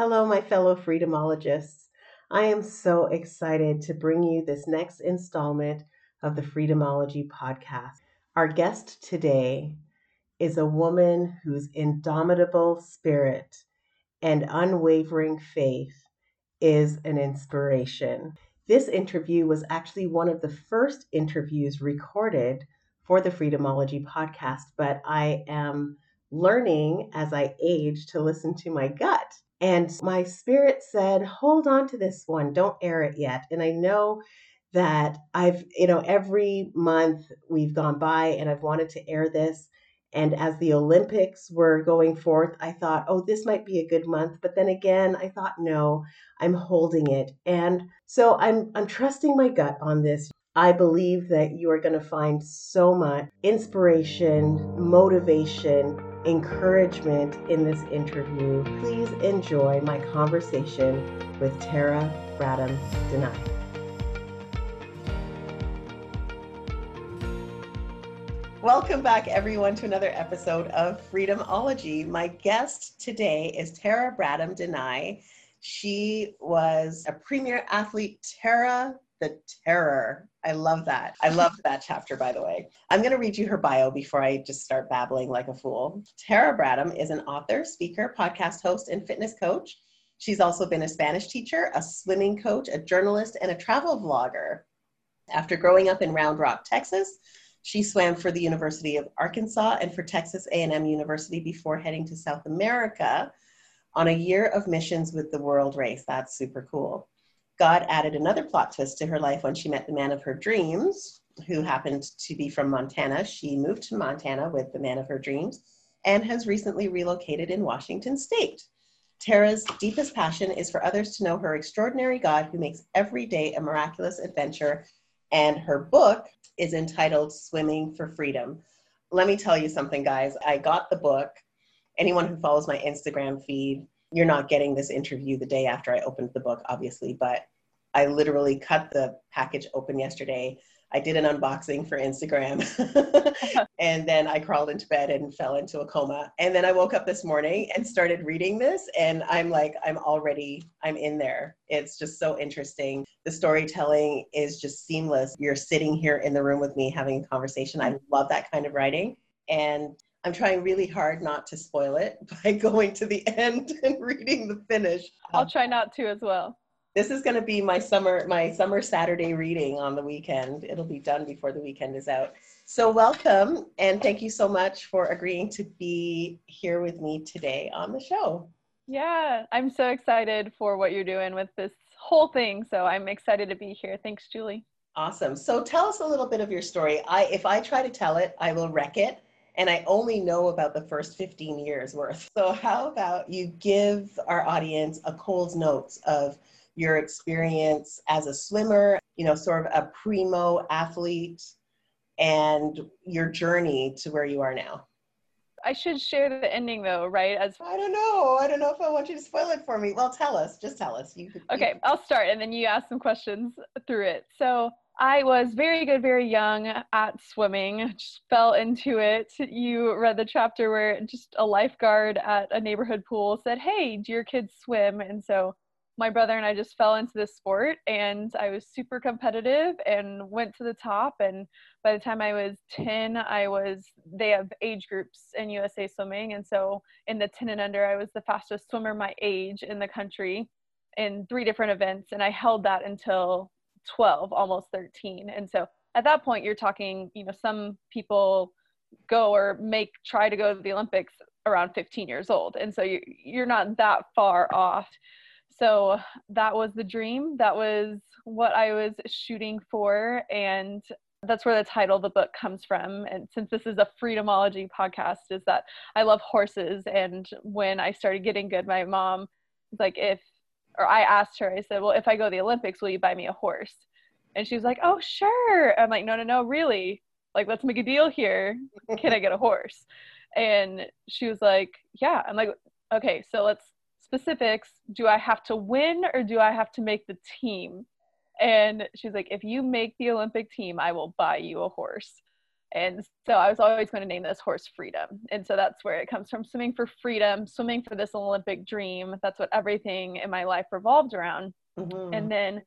Hello, my fellow freedomologists. I am so excited to bring you this next installment of the Freedomology podcast. Our guest today is a woman whose indomitable spirit and unwavering faith is an inspiration. This interview was actually one of the first interviews recorded for the Freedomology podcast, but I am learning as I age to listen to my gut. And my spirit said, hold on to this one, don't air it yet. And I know that I've, you know, every month we've gone by and I've wanted to air this. And as the Olympics were going forth, I thought, oh, this might be a good month. But then again, I thought, no, I'm holding it. And so I'm, I'm trusting my gut on this. I believe that you are going to find so much inspiration, motivation, encouragement in this interview. Please enjoy my conversation with Tara Bradham Denai. Welcome back, everyone, to another episode of Freedomology. My guest today is Tera Bradham De Neui. She was a premier athlete, Tera the Terror. I love that. I love that chapter, by the way. I'm going to read you her bio before I just start babbling like a fool. Tera Bradham is an author, speaker, podcast host, and fitness coach. She's also been a Spanish teacher, a swimming coach, a journalist, and a travel vlogger. After growing up in Round Rock, Texas, she swam for the University of Arkansas and for Texas A&M University before heading to South America on a year of missions with the World Race. That's super cool. God added another plot twist to her life when she met the man of her dreams, who happened to be from Montana. She moved to Montana with the man of her dreams and has recently relocated in Washington state. Tera's deepest passion is for others to know her extraordinary God who makes every day a miraculous adventure. And her book is entitled Swimming for Freedom. Let me tell you something, guys. I got the book. Anyone who follows my Instagram feed you're not getting this interview the day after I opened the book, obviously, but I literally cut the package open yesterday. I did an unboxing for Instagram and then I crawled into bed and fell into a coma. And then I woke up this morning and started reading this and I'm like I'm already I'm in there. It's just so interesting. The storytelling is just seamless. You're sitting here in the room with me having a conversation. I love that kind of writing and I'm trying really hard not to spoil it by going to the end and reading the finish. I'll try not to as well. This is going to be my summer my summer Saturday reading on the weekend. It'll be done before the weekend is out. So welcome and thank you so much for agreeing to be here with me today on the show. Yeah, I'm so excited for what you're doing with this whole thing. So I'm excited to be here. Thanks, Julie. Awesome. So tell us a little bit of your story. I if I try to tell it, I will wreck it and I only know about the first 15 years worth. So, how about you give our audience a Coles Notes of your experience as a swimmer, you know, sort of a primo athlete, and your journey to where you are now? I should share the ending though, right? As I don't know. I don't know if I want you to spoil it for me. Well, tell us. Just tell us. You could, Okay, you I'll start and then you ask some questions through it. So, I was very good, very young at swimming, just fell into it. You read the chapter where just a lifeguard at a neighborhood pool said, Hey, do your kids swim? And so my brother and I just fell into this sport and I was super competitive and went to the top. And by the time I was 10, I was, they have age groups in USA Swimming. And so in the 10 and under, I was the fastest swimmer my age in the country in three different events. And I held that until 12 almost 13 and so at that point you're talking you know some people go or make try to go to the olympics around 15 years old and so you, you're not that far off so that was the dream that was what i was shooting for and that's where the title of the book comes from and since this is a freedomology podcast is that i love horses and when i started getting good my mom was like if or I asked her, I said, well, if I go to the Olympics, will you buy me a horse? And she was like, oh, sure. I'm like, no, no, no, really? Like, let's make a deal here. Can I get a horse? And she was like, yeah. I'm like, okay, so let's specifics. Do I have to win or do I have to make the team? And she's like, if you make the Olympic team, I will buy you a horse. And so I was always going to name this horse Freedom. And so that's where it comes from swimming for freedom, swimming for this Olympic dream. That's what everything in my life revolved around. Mm-hmm. And then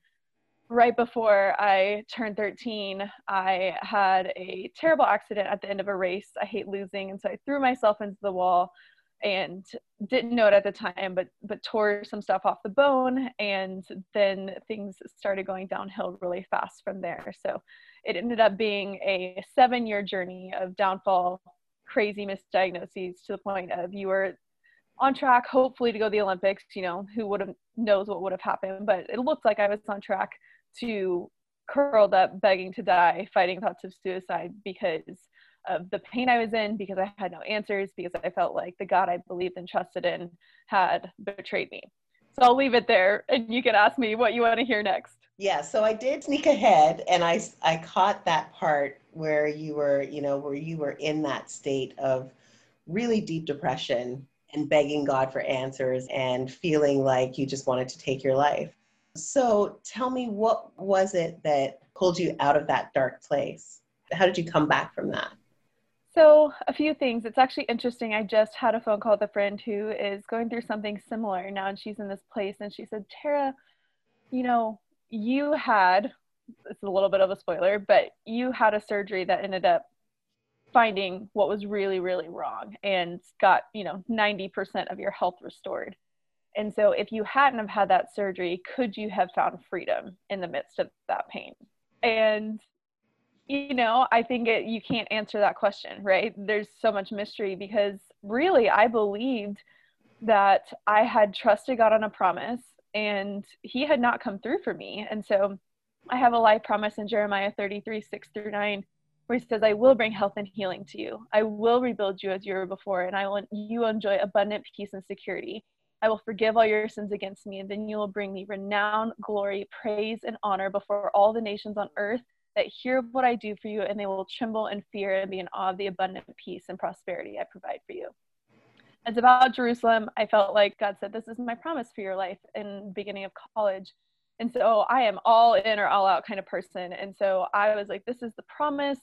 right before I turned 13, I had a terrible accident at the end of a race. I hate losing. And so I threw myself into the wall and didn't know it at the time, but, but tore some stuff off the bone. And then things started going downhill really fast from there. So it ended up being a seven year journey of downfall, crazy misdiagnoses to the point of you were on track, hopefully, to go to the Olympics. You know, who would have knows what would have happened, but it looked like I was on track to curled up begging to die, fighting thoughts of suicide because of the pain I was in, because I had no answers, because I felt like the God I believed and trusted in had betrayed me. So I'll leave it there and you can ask me what you want to hear next. Yeah, so I did sneak ahead and I I caught that part where you were, you know, where you were in that state of really deep depression and begging God for answers and feeling like you just wanted to take your life. So tell me, what was it that pulled you out of that dark place? How did you come back from that? So, a few things. It's actually interesting. I just had a phone call with a friend who is going through something similar now, and she's in this place. And she said, Tera, you know, you had, it's a little bit of a spoiler, but you had a surgery that ended up finding what was really, really wrong and got, you know, 90% of your health restored. And so, if you hadn't have had that surgery, could you have found freedom in the midst of that pain? And you know, I think it, you can't answer that question, right? There's so much mystery because really, I believed that I had trusted God on a promise and He had not come through for me. And so, I have a life promise in Jeremiah 33 6 through 9 where he says, I will bring health and healing to you. I will rebuild you as you were before, and I will you will enjoy abundant peace and security. I will forgive all your sins against me, and then you will bring me renown, glory, praise, and honor before all the nations on earth that hear what I do for you, and they will tremble in fear and be in awe of the abundant peace and prosperity I provide for you. It's about Jerusalem. I felt like God said, This is my promise for your life in beginning of college. And so I am all in or all out kind of person. And so I was like, This is the promise.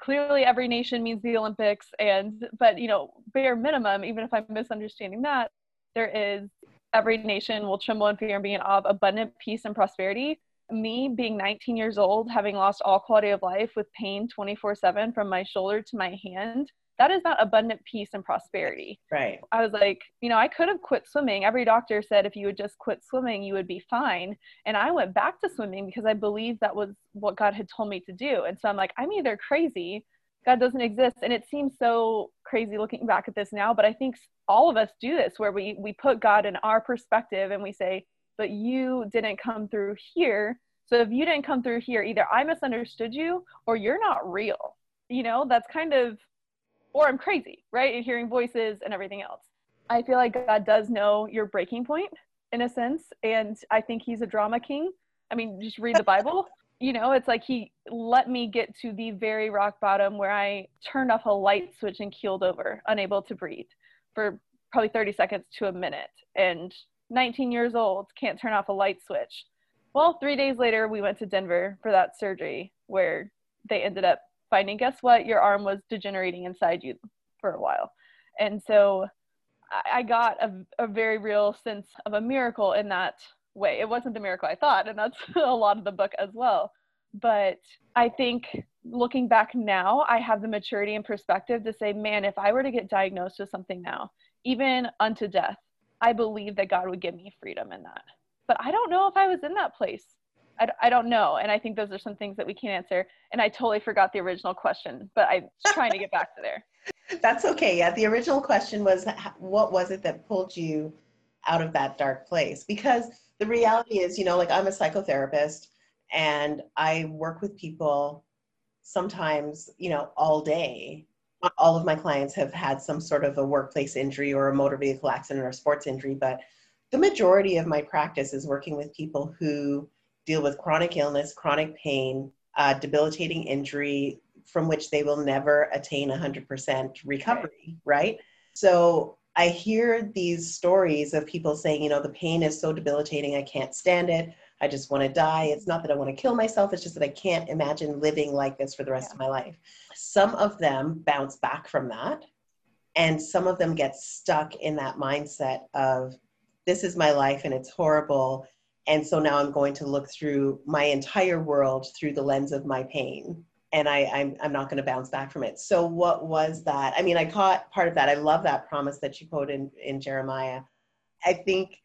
Clearly, every nation means the Olympics. And, but, you know, bare minimum, even if I'm misunderstanding that, there is every nation will tremble in fear and be in awe of abundant peace and prosperity. Me being 19 years old, having lost all quality of life with pain 24 7 from my shoulder to my hand, that is not abundant peace and prosperity. Right. I was like, you know, I could have quit swimming. Every doctor said if you would just quit swimming, you would be fine. And I went back to swimming because I believed that was what God had told me to do. And so I'm like, I'm either crazy, God doesn't exist. And it seems so crazy looking back at this now, but I think all of us do this where we we put God in our perspective and we say, but you didn't come through here. So if you didn't come through here, either I misunderstood you or you're not real. You know, that's kind of or I'm crazy, right? And hearing voices and everything else. I feel like God does know your breaking point in a sense. And I think he's a drama king. I mean, just read the Bible. you know, it's like he let me get to the very rock bottom where I turned off a light switch and keeled over, unable to breathe for probably 30 seconds to a minute and 19 years old can't turn off a light switch. Well three days later we went to denver for that surgery where they ended up finding guess what? Your arm was degenerating inside you for a while. And so i got a, a very real sense of a miracle in that way. It wasn't the miracle i thought and that's a lot of the book as well. But i think looking back now, I have the maturity and perspective to say, man, if I were to get diagnosed with something now, even unto death, I believe that God would give me freedom in that. But I don't know if I was in that place. I, I don't know. And I think those are some things that we can't answer. And I totally forgot the original question, but I'm trying to get back to there. That's okay. Yeah. The original question was what was it that pulled you out of that dark place? Because the reality is, you know, like I'm a psychotherapist and I work with people sometimes, you know, all day. All of my clients have had some sort of a workplace injury or a motor vehicle accident or sports injury, but the majority of my practice is working with people who deal with chronic illness, chronic pain, uh, debilitating injury from which they will never attain 100% recovery, right? So I hear these stories of people saying, you know, the pain is so debilitating, I can't stand it. I just want to die. It's not that I want to kill myself, it's just that I can't imagine living like this for the rest yeah. of my life. Some of them bounce back from that, and some of them get stuck in that mindset of, this is my life and it's horrible. And so now I'm going to look through my entire world through the lens of my pain and I, I'm, I'm not going to bounce back from it. So what was that? I mean, I caught part of that. I love that promise that you quote in, in Jeremiah. I think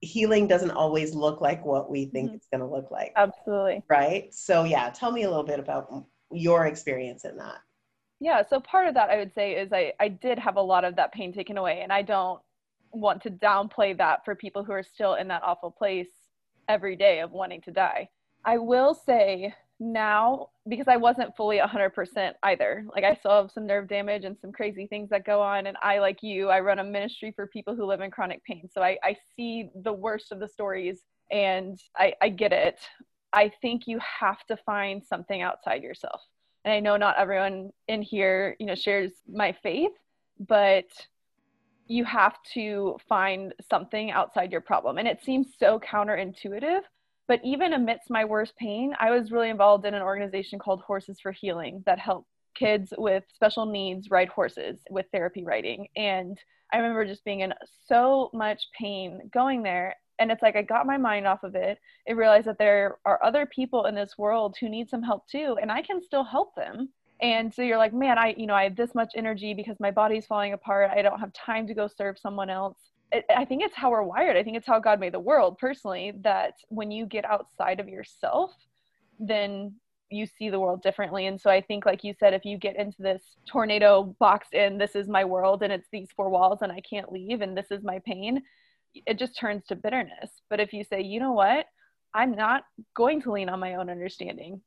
healing doesn't always look like what we think mm-hmm. it's going to look like. Absolutely. Right. So yeah, tell me a little bit about your experience in that. Yeah. So part of that I would say is I, I did have a lot of that pain taken away and I don't want to downplay that for people who are still in that awful place every day of wanting to die. I will say now because I wasn't fully 100% either. Like I still have some nerve damage and some crazy things that go on. And I, like you, I run a ministry for people who live in chronic pain. So I, I see the worst of the stories and I, I get it. I think you have to find something outside yourself. And I know not everyone in here, you know, shares my faith, but you have to find something outside your problem. And it seems so counterintuitive but even amidst my worst pain, I was really involved in an organization called Horses for Healing that helped kids with special needs ride horses with therapy riding. And I remember just being in so much pain going there. And it's like I got my mind off of it. I realized that there are other people in this world who need some help too, and I can still help them. And so you're like, man, I, you know, I have this much energy because my body's falling apart. I don't have time to go serve someone else. I think it's how we're wired. I think it's how God made the world personally that when you get outside of yourself, then you see the world differently. And so I think, like you said, if you get into this tornado boxed in, this is my world and it's these four walls and I can't leave and this is my pain, it just turns to bitterness. But if you say, you know what, I'm not going to lean on my own understanding.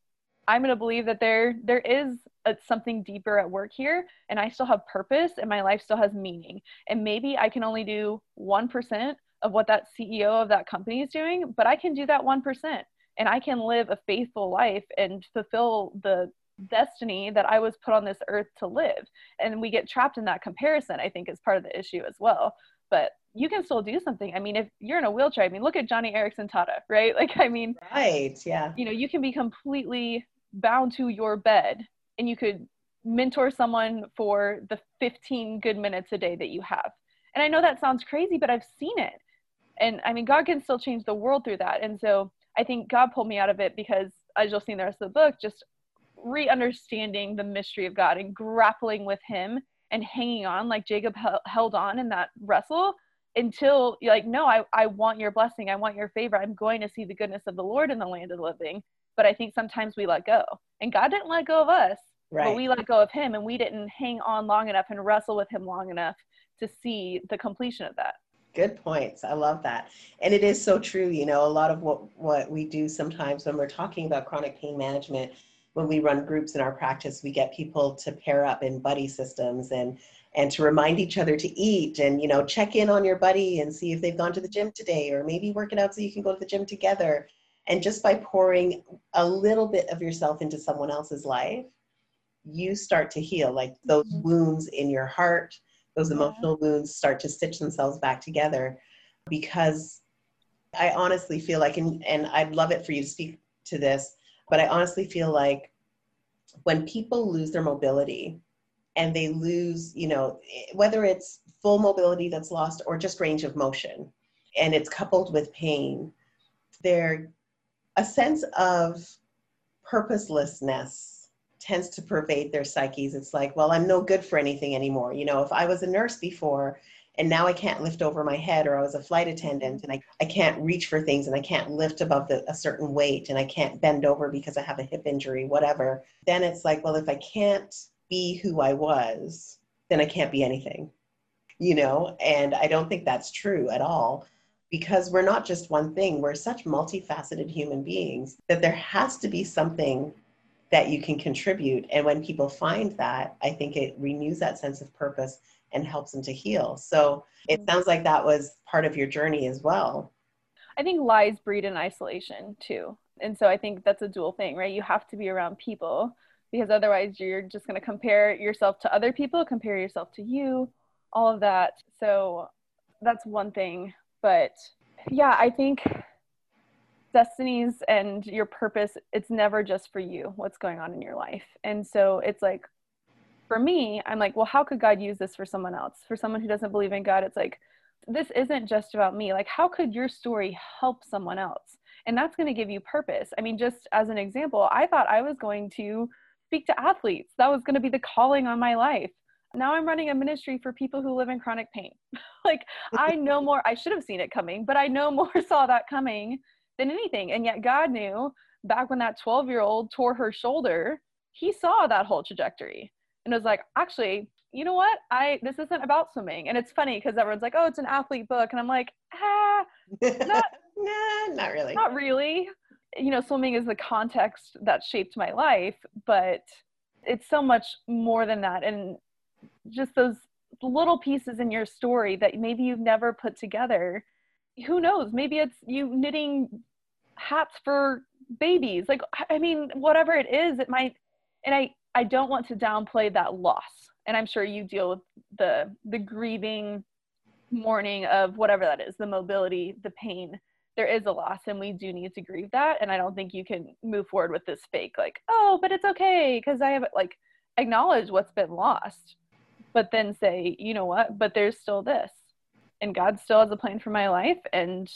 I'm going to believe that there there is a, something deeper at work here and I still have purpose and my life still has meaning. And maybe I can only do 1% of what that CEO of that company is doing, but I can do that 1% and I can live a faithful life and fulfill the destiny that I was put on this earth to live. And we get trapped in that comparison, I think is part of the issue as well. But you can still do something. I mean, if you're in a wheelchair, I mean, look at Joni Eareckson Tada, right? Like, I mean, right, yeah. You know, you can be completely bound to your bed and you could mentor someone for the 15 good minutes a day that you have. And I know that sounds crazy, but I've seen it. And I mean, God can still change the world through that. And so I think God pulled me out of it because, as you'll see in the rest of the book, just re understanding the mystery of God and grappling with Him and hanging on like Jacob held on in that wrestle until you're like, no, I, I want your blessing. I want your favor. I'm going to see the goodness of the Lord in the land of the living but I think sometimes we let go. And God didn't let go of us, right. but we let go of Him and we didn't hang on long enough and wrestle with Him long enough to see the completion of that. Good points. I love that. And it is so true. You know, a lot of what, what we do sometimes when we're talking about chronic pain management, when we run groups in our practice, we get people to pair up in buddy systems and and to remind each other to eat and you know check in on your buddy and see if they've gone to the gym today or maybe work it out so you can go to the gym together and just by pouring a little bit of yourself into someone else's life, you start to heal. Like those mm-hmm. wounds in your heart, those emotional wounds start to stitch themselves back together because I honestly feel like, and, and I'd love it for you to speak to this, but I honestly feel like when people lose their mobility and they lose, you know, whether it's full mobility that's lost or just range of motion, and it's coupled with pain, they're a sense of purposelessness tends to pervade their psyches. It's like, well, I'm no good for anything anymore. You know, if I was a nurse before and now I can't lift over my head, or I was a flight attendant and I, I can't reach for things and I can't lift above the, a certain weight and I can't bend over because I have a hip injury, whatever, then it's like, well, if I can't be who I was, then I can't be anything, you know? And I don't think that's true at all because we're not just one thing, we're such multifaceted human beings that there has to be something that you can contribute. And when people find that, I think it renews that sense of purpose and helps them to heal. So it mm-hmm. sounds like that was part of your journey as well. I think lies breed in isolation too. And so I think that's a dual thing, right? You have to be around people because otherwise you're just going to compare yourself to other people, compare yourself to you, all of that. So that's one thing but yeah, I think destinies and your purpose, it's never just for you, what's going on in your life. And so it's like, for me, I'm like, well, how could God use this for someone else? For someone who doesn't believe in God, it's like, this isn't just about me. Like, how could your story help someone else? And that's going to give you purpose. I mean, just as an example, I thought I was going to speak to athletes. That was going to be the calling on my life. Now I'm running a ministry for people who live in chronic pain. like, I know more, I should have seen it coming, but I know more saw that coming than anything. And yet, God knew back when that 12 year old tore her shoulder, He saw that whole trajectory and was like, actually, you know what? I this isn't about swimming. And it's funny because everyone's like, oh, it's an athlete book. And I'm like, ah, not, nah, not really. Not really. You know, swimming is the context that shaped my life, but it's so much more than that. And just those little pieces in your story that maybe you've never put together. Who knows? Maybe it's you knitting hats for babies. Like, I mean, whatever it is, it might, and I, I don't want to downplay that loss and i'm sure you deal with the the grieving mourning of whatever that is the mobility the pain there is a loss and we do need to grieve that and i don't think you can move forward with this fake like oh but it's okay because i have like acknowledge what's been lost but then say you know what but there's still this and god still has a plan for my life and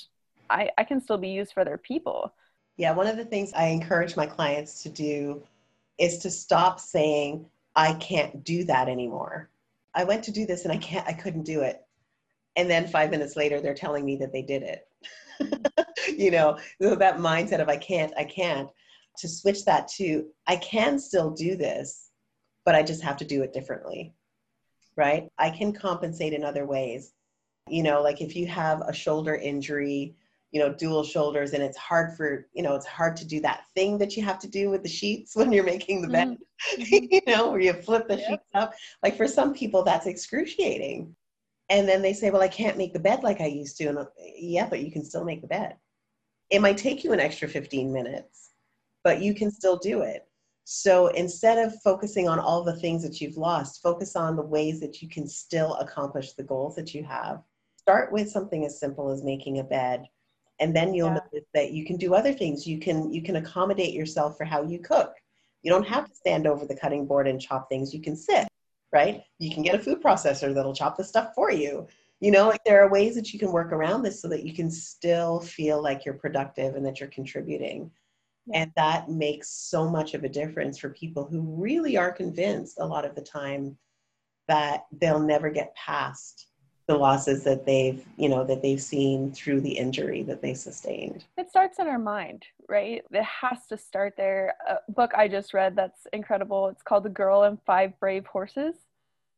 i i can still be used for other people yeah one of the things i encourage my clients to do is to stop saying I can't do that anymore. I went to do this and I can't, I couldn't do it. And then five minutes later, they're telling me that they did it. you know, so that mindset of I can't, I can't, to switch that to I can still do this, but I just have to do it differently. Right? I can compensate in other ways. You know, like if you have a shoulder injury, you know dual shoulders and it's hard for you know it's hard to do that thing that you have to do with the sheets when you're making the bed mm-hmm. you know where you flip the yep. sheets up like for some people that's excruciating and then they say well i can't make the bed like i used to and uh, yeah but you can still make the bed it might take you an extra 15 minutes but you can still do it so instead of focusing on all the things that you've lost focus on the ways that you can still accomplish the goals that you have. Start with something as simple as making a bed and then you'll yeah. notice that you can do other things. You can you can accommodate yourself for how you cook. You don't have to stand over the cutting board and chop things. You can sit right? You can get a food processor that'll chop the stuff for you. You know like there are ways that you can work around this so that you can still feel like you're productive and that you're contributing. And that makes so much of a difference for people who really are convinced a lot of the time that they'll never get past the losses that they've you know that they've seen through the injury that they sustained. It starts in our mind right? It has to start there. A book i just read that's incredible it's called the girl and five brave horses.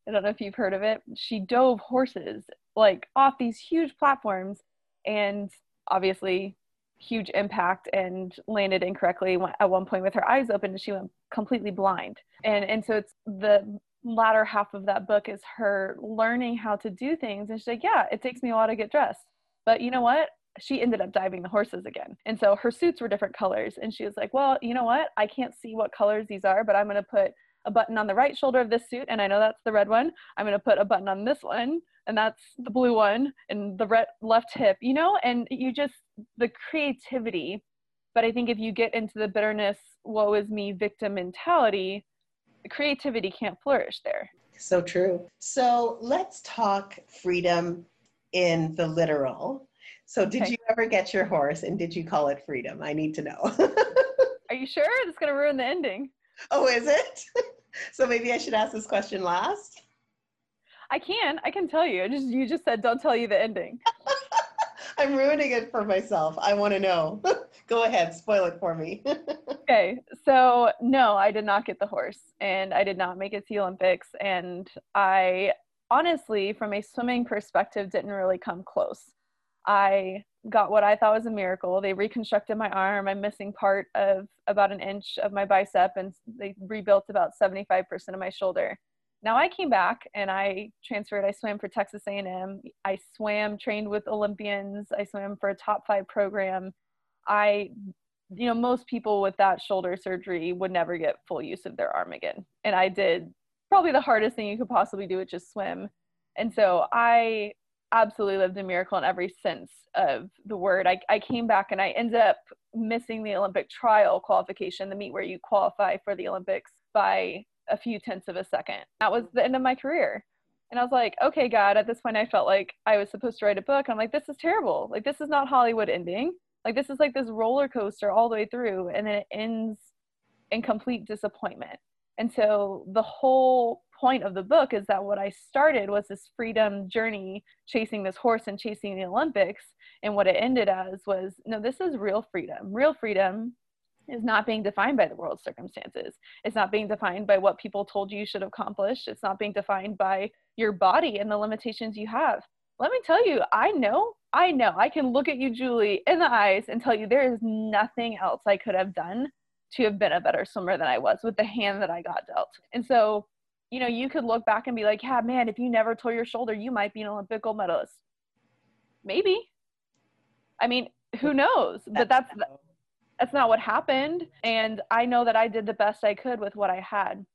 I don't know if you've heard of it. She dove horses like off these huge platforms and obviously huge impact and landed incorrectly at one point with her eyes open and she went completely blind and and so it's the latter half of that book is her learning how to do things. And she's like, Yeah, it takes me a while to get dressed. But you know what? She ended up diving the horses again. And so her suits were different colors. And she was like, Well, you know what? I can't see what colors these are, but I'm going to put a button on the right shoulder of this suit. And I know that's the red one. I'm going to put a button on this one. And that's the blue one and the red, left hip, you know? And you just, the creativity. But I think if you get into the bitterness, woe is me victim mentality, creativity can't flourish there. So true. So let's talk freedom in the literal. So, did okay. you ever get your horse and did you call it freedom? I need to know. Are you sure? It's going to ruin the ending. Oh, is it? so, maybe I should ask this question last? I can. I can tell you. Just you just said don't tell you the ending. I'm ruining it for myself. I want to know. Go ahead, spoil it for me. okay, so no, I did not get the horse, and I did not make it to the Olympics, and I honestly, from a swimming perspective, didn't really come close. I got what I thought was a miracle. They reconstructed my arm. I'm missing part of about an inch of my bicep, and they rebuilt about 75% of my shoulder. Now i came back and i transferred. I swam for texas a&m i swam trained with olympians. I swam for a top five program. I you know most people with that shoulder surgery would never get full use of their arm again. And i did probably the hardest thing you could possibly do which is swim. And so i absolutely lived a miracle in every sense of the word I, I came back and i ended up missing the Olympic trial qualification, the meet where you qualify for the Olympics by a few tenths of a second. That was the end of my career. And I was like, okay, God, at this point, I felt like I was supposed to write a book. I'm like, this is terrible. Like, this is not Hollywood ending. Like, this is like this roller coaster all the way through. And then it ends in complete disappointment. And so the whole point of the book is that what I started was this freedom journey chasing this horse and chasing the Olympics. And what it ended as was no, this is real freedom. Real freedom is not being defined by the world's circumstances. It's not being defined by what people told you you should accomplish. It's not being defined by your body and the limitations you have. Let me tell you, I know, I know, I can look at you, Julie, in the eyes and tell you there is nothing else I could have done to have been a better swimmer than I was with the hand that I got dealt. And so, you know, you could look back and be like, yeah, man, if you never tore your shoulder, you might be an Olympic gold medalist. Maybe. I mean, who knows? But that's that's not what happened. And I know that I did the best I could with what I had.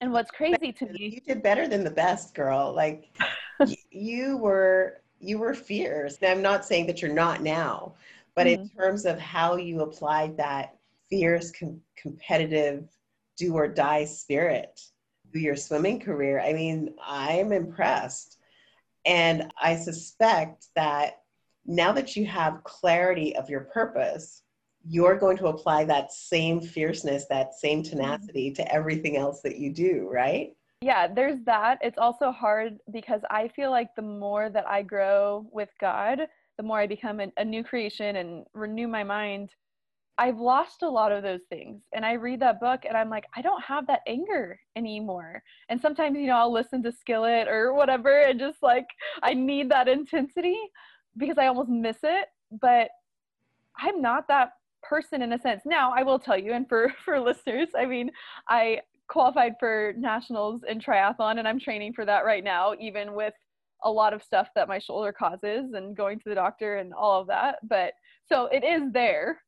And what's crazy to me, you did better than the best, girl. Like you were you were fierce. Now, I'm not saying that you're not now, but mm-hmm. in terms of how you applied that fierce, com- competitive, do or die spirit your swimming career, I mean, I'm impressed. And I suspect that now that you have clarity of your purpose, you're going to apply that same fierceness, that same mm-hmm. tenacity to everything else that you do, right? Yeah, there's that. It's also hard because I feel like the more that I grow with God, the more I become a, a new creation and renew my mind. I've lost a lot of those things. And I read that book and I'm like, I don't have that anger anymore. And sometimes, you know, I'll listen to Skillet or whatever and just like, I need that intensity because I almost miss it. But I'm not that person in a sense. Now, I will tell you, and for for listeners, I mean, I qualified for nationals in triathlon, and I'm training for that right now, even with a lot of stuff that my shoulder causes and going to the doctor and all of that. But so it is there.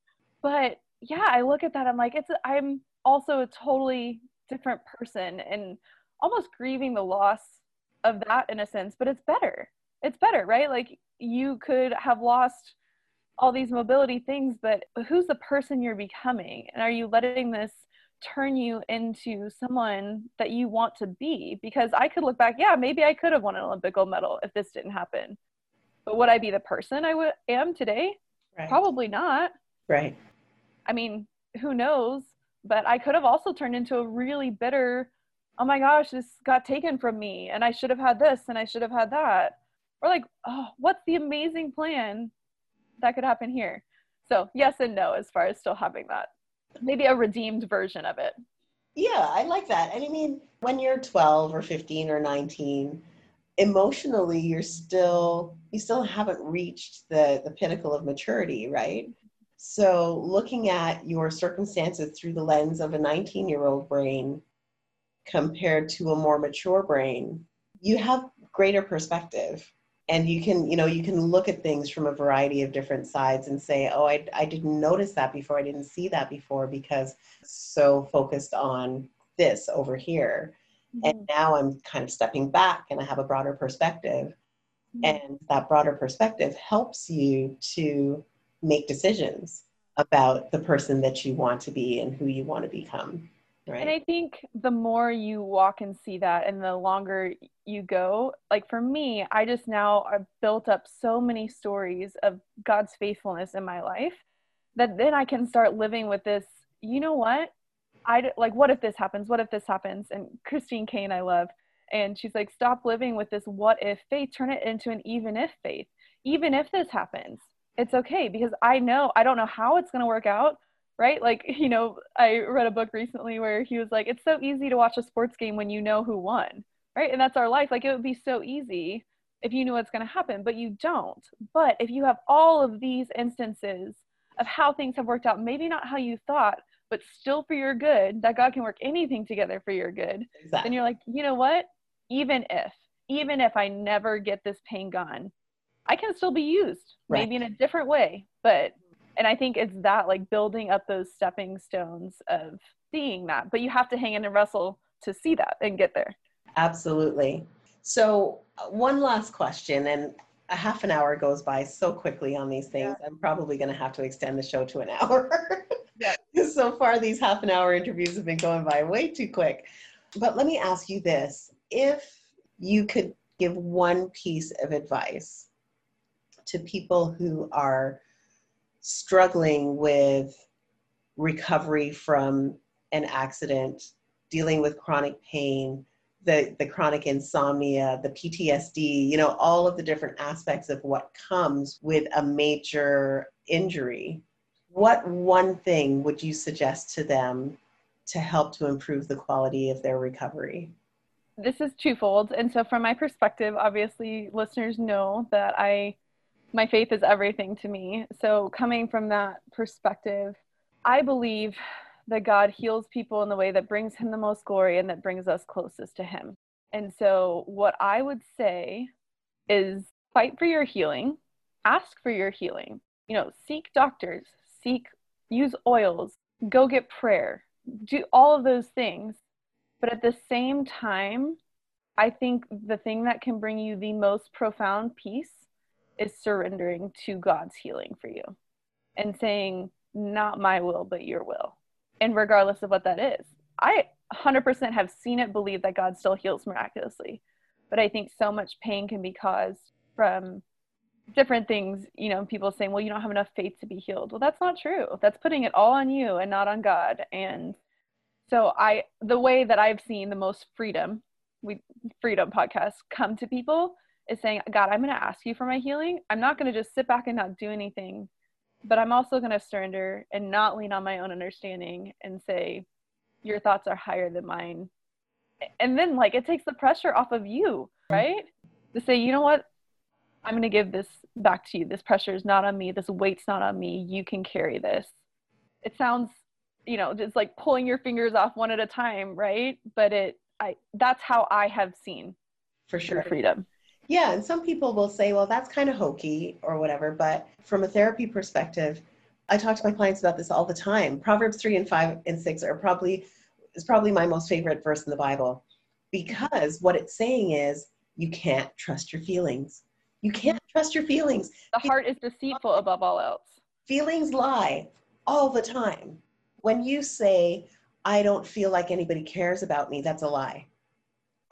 But yeah, I look at that. I'm like, it's I'm also a totally different person and almost grieving the loss of that in a sense. But it's better. It's better, right? Like you could have lost all these mobility things, but who's the person you're becoming? And are you letting this turn you into someone that you want to be? Because I could look back, yeah, maybe I could have won an Olympic gold medal if this didn't happen. But would I be the person I w- am today? Right. Probably not. Right. I mean, who knows? But I could have also turned into a really bitter, oh my gosh, this got taken from me and I should have had this and I should have had that. Or like, oh, what's the amazing plan that could happen here. So yes and no as far as still having that. Maybe a redeemed version of it. Yeah, I like that. And I mean, when you're 12 or 15 or 19, emotionally you're still you still haven't reached the the pinnacle of maturity, right? So looking at your circumstances through the lens of a 19-year-old brain compared to a more mature brain, you have greater perspective and you can you know you can look at things from a variety of different sides and say oh i, I didn't notice that before i didn't see that before because so focused on this over here mm-hmm. and now i'm kind of stepping back and i have a broader perspective mm-hmm. and that broader perspective helps you to make decisions about the person that you want to be and who you want to become Right. And I think the more you walk and see that and the longer you go, like for me, I just now have built up so many stories of God's faithfulness in my life that then I can start living with this, you know what? I like what if this happens? What if this happens? And Christine Caine, I love and she's like stop living with this what if faith, turn it into an even if faith. Even if this happens, it's okay because I know I don't know how it's going to work out, right? Like, you know, I read a book recently where he was like, it's so easy to watch a sports game when you know who won, right? And that's our life. Like, it would be so easy if you knew what's going to happen, but you don't. But if you have all of these instances of how things have worked out, maybe not how you thought, but still for your good, that God can work anything together for your good, exactly. then you're like, you know what? Even if, even if I never get this pain gone, I can still be used, right. maybe in a different way, but and i think it's that like building up those stepping stones of seeing that but you have to hang in and wrestle to see that and get there absolutely so uh, one last question and a half an hour goes by so quickly on these things. Yeah. I'm probably going to have to extend the show to an hour. yeah. so far, these half an hour interviews have been going by way too quick. But let me ask you this if you could give one piece of advice to people who are struggling with recovery from an accident, dealing with chronic pain, the, the chronic insomnia, the PTSD, you know, all of the different aspects of what comes with a major injury. What one thing would you suggest to them to help to improve the quality of their recovery? This is twofold. And so, from my perspective, obviously, listeners know that I, my faith is everything to me. So, coming from that perspective, I believe that God heals people in the way that brings him the most glory and that brings us closest to him. And so, what I would say is fight for your healing, ask for your healing. You know, seek doctors, seek, use oils, go get prayer, do all of those things. But at the same time, I think the thing that can bring you the most profound peace is surrendering to God's healing for you and saying, Not my will, but your will and regardless of what that is. I 100% have seen it, believe that God still heals miraculously. But I think so much pain can be caused from different things, you know, people saying, well, you don't have enough faith to be healed. Well, that's not true. That's putting it all on you and not on God. And so I the way that I've seen the most freedom, we freedom podcast come to people is saying, God, I'm going to ask you for my healing. I'm not going to just sit back and not do anything but I'm also going to surrender and not lean on my own understanding and say, your thoughts are higher than mine. And then, like, it takes the pressure off of you, right? To say, you know what? I'm going to give this back to you. This pressure is not on me. This weight's not on me. You can carry this. It sounds, you know, just like pulling your fingers off one at a time, right? But it, I, that's how I have seen for sure freedom. Yeah, and some people will say, well, that's kind of hokey or whatever. But from a therapy perspective, I talk to my clients about this all the time. Proverbs 3 and 5 and 6 are probably is probably my most favorite verse in the Bible because what it's saying is you can't trust your feelings. You can't mm-hmm. trust your feelings. The heart is deceitful above all else. Feelings lie all the time. When you say, I don't feel like anybody cares about me, that's a lie.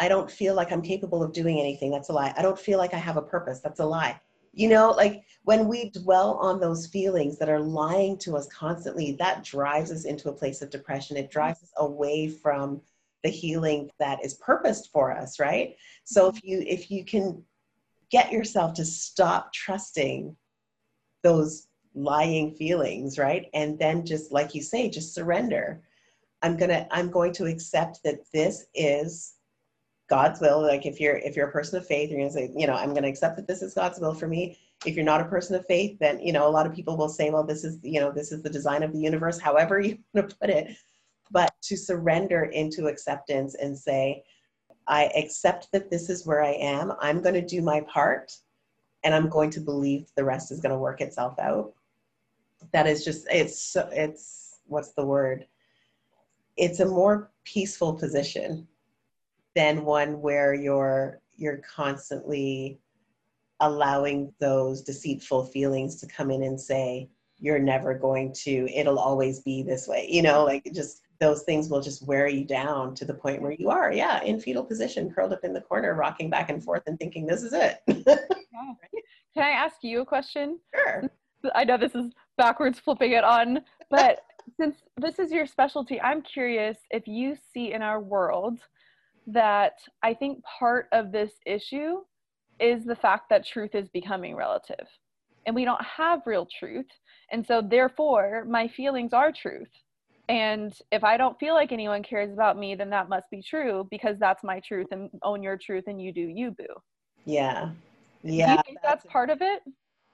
I don't feel like I'm capable of doing anything. That's a lie. I don't feel like I have a purpose. That's a lie. You know, like when we dwell on those feelings that are lying to us constantly, that drives us into a place of depression. It drives us away from the healing that is purposed for us, right? So if you if you can get yourself to stop trusting those lying feelings, right? And then just like you say, just surrender. I'm going to I'm going to accept that this is God's will. Like if you're if you're a person of faith, you're gonna say, you know, I'm gonna accept that this is God's will for me. If you're not a person of faith, then you know a lot of people will say, well, this is you know this is the design of the universe. However you want to put it, but to surrender into acceptance and say, I accept that this is where I am. I'm going to do my part, and I'm going to believe the rest is going to work itself out. That is just it's it's what's the word? It's a more peaceful position than one where you're you're constantly allowing those deceitful feelings to come in and say you're never going to it'll always be this way you know like just those things will just wear you down to the point where you are yeah in fetal position curled up in the corner rocking back and forth and thinking this is it. Can i ask you a question? Sure. I know this is backwards flipping it on but since this is your specialty i'm curious if you see in our world that I think part of this issue is the fact that truth is becoming relative and we don't have real truth. And so, therefore, my feelings are truth. And if I don't feel like anyone cares about me, then that must be true because that's my truth and own your truth and you do you, boo. Yeah. Yeah. Do you think that's, that's part of it?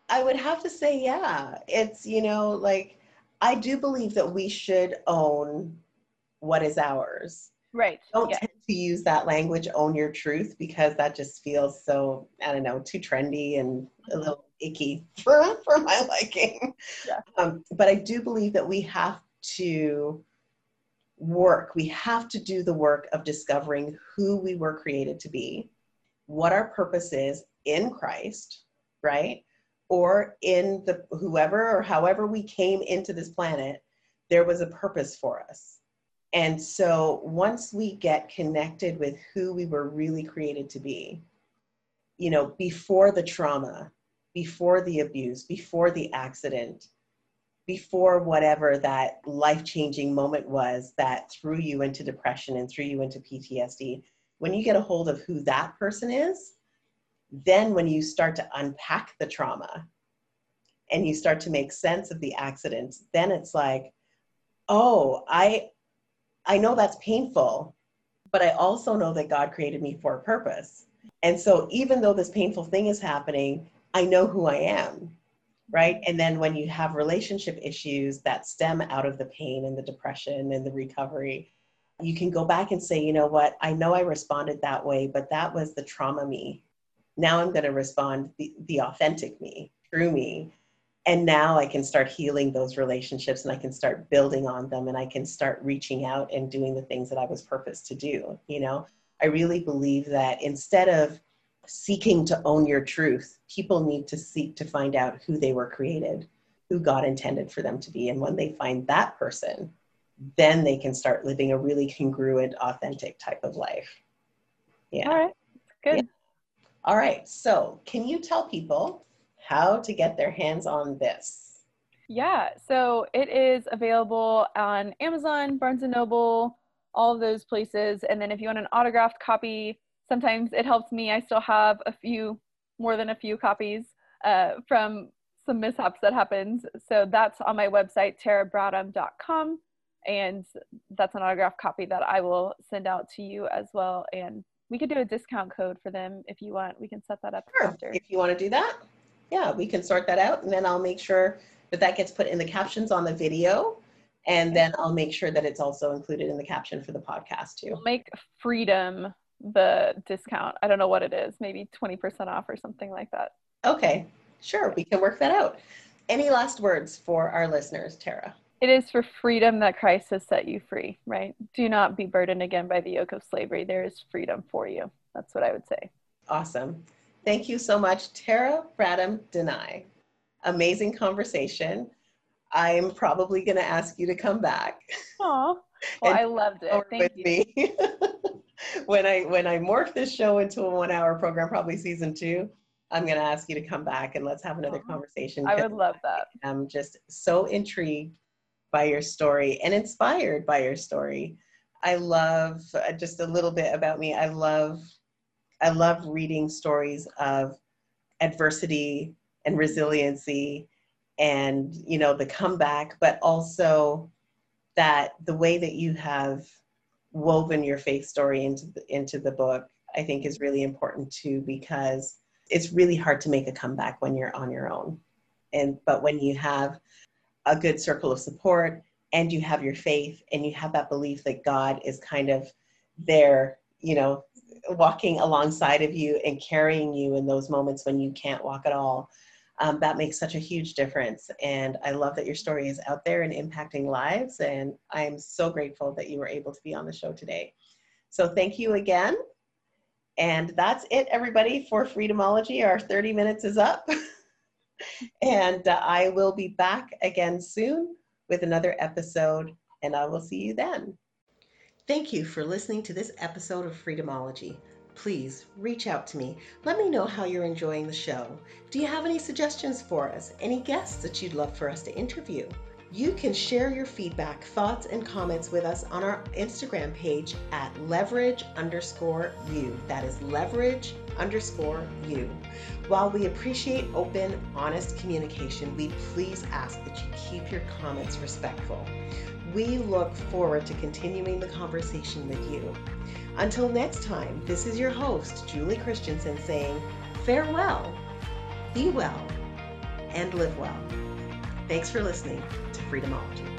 I would have to say, yeah. It's, you know, like, I do believe that we should own what is ours. Right. Don't yeah. To use that language, own your truth, because that just feels so, I don't know, too trendy and a little icky for, for my liking. Yeah. Um, but I do believe that we have to work, we have to do the work of discovering who we were created to be, what our purpose is in Christ, right? Or in the whoever or however we came into this planet, there was a purpose for us. And so once we get connected with who we were really created to be, you know, before the trauma, before the abuse, before the accident, before whatever that life changing moment was that threw you into depression and threw you into PTSD, when you get a hold of who that person is, then when you start to unpack the trauma and you start to make sense of the accident, then it's like, oh, I I know that's painful, but I also know that God created me for a purpose. And so even though this painful thing is happening, I know who I am right? And then when you have relationship issues that stem out of the pain and the depression and the recovery, you can go back and say, you know what, I know I responded that way, but that was the trauma me. Now I'm going to respond the, the authentic me, true me. And now I can start healing those relationships and I can start building on them and I can start reaching out and doing the things that I was purposed to do. You know, I really believe that instead of seeking to own your truth, people need to seek to find out who they were created, who God intended for them to be. And when they find that person, then they can start living a really congruent, authentic type of life. Yeah. All right. Good. Yeah. All right. So, can you tell people how to get their hands on this? Yeah. So, it is available on Amazon, Barnes and Noble, all of those places. And then if you want an autographed copy, sometimes it helps me. I still have a few, more than a few copies uh, from some mishaps that happened. So that's on my website, terabradham.com. And that's an autographed copy that I will send out to you as well. And we could do a discount code for them if you want. We can set that up sure. after. If you want to do that, yeah, we can sort that out. And then I'll make sure that that gets put in the captions on the video. And then I'll make sure that it's also included in the caption for the podcast too. We'll make freedom the discount. I don't know what it is, maybe 20% off or something like that. Okay, sure, we can work that out. Any last words for our listeners, Tera? It is for freedom that Christ has set you free, right? Do not be burdened again by the yoke of slavery. There is freedom for you. That's what I would say. Awesome. Thank you so much, Tara Bradham Denai. Amazing conversation. I'm probably going to ask you to come back. Oh, well, I loved it. Thank you. when I when I morph this show into a one hour program, probably season two, I'm going to ask you to come back and let's have another conversation. I would love that. I'm just so intrigued by your story and inspired by your story. I love uh, just a little bit about me. I love I love reading stories of adversity and resiliency and you know the comeback but also that the way that you have woven your faith story into the, into the book i think is really important too because it's really hard to make a comeback when you're on your own. And but when you have a good circle of support and you have your faith and you have that belief that god is kind of there you know walking alongside of you and carrying you in those moments when you can't walk at all um, that makes such a huge difference. And I love that your story is out there and impacting lives. And I'm so grateful that you were able to be on the show today. So thank you again. And that's it, everybody, for Freedomology. Our 30 minutes is up. and uh, I will be back again soon with another episode, and I will see you then. Thank you for listening to this episode of Freedomology please reach out to me. Let me know how you're enjoying the show. Do you have any suggestions for us? Any guests that you'd love for us to interview? You can share your feedback, thoughts, and comments with us on our Instagram page at leverage underscore you. That is leverage underscore you. While we appreciate open, honest communication, we please ask that you keep your comments respectful. We look forward to continuing the conversation with you. Until next time, this is your host, Julie Christiansen, saying farewell, be well, and live well. Thanks for listening to Freedomology.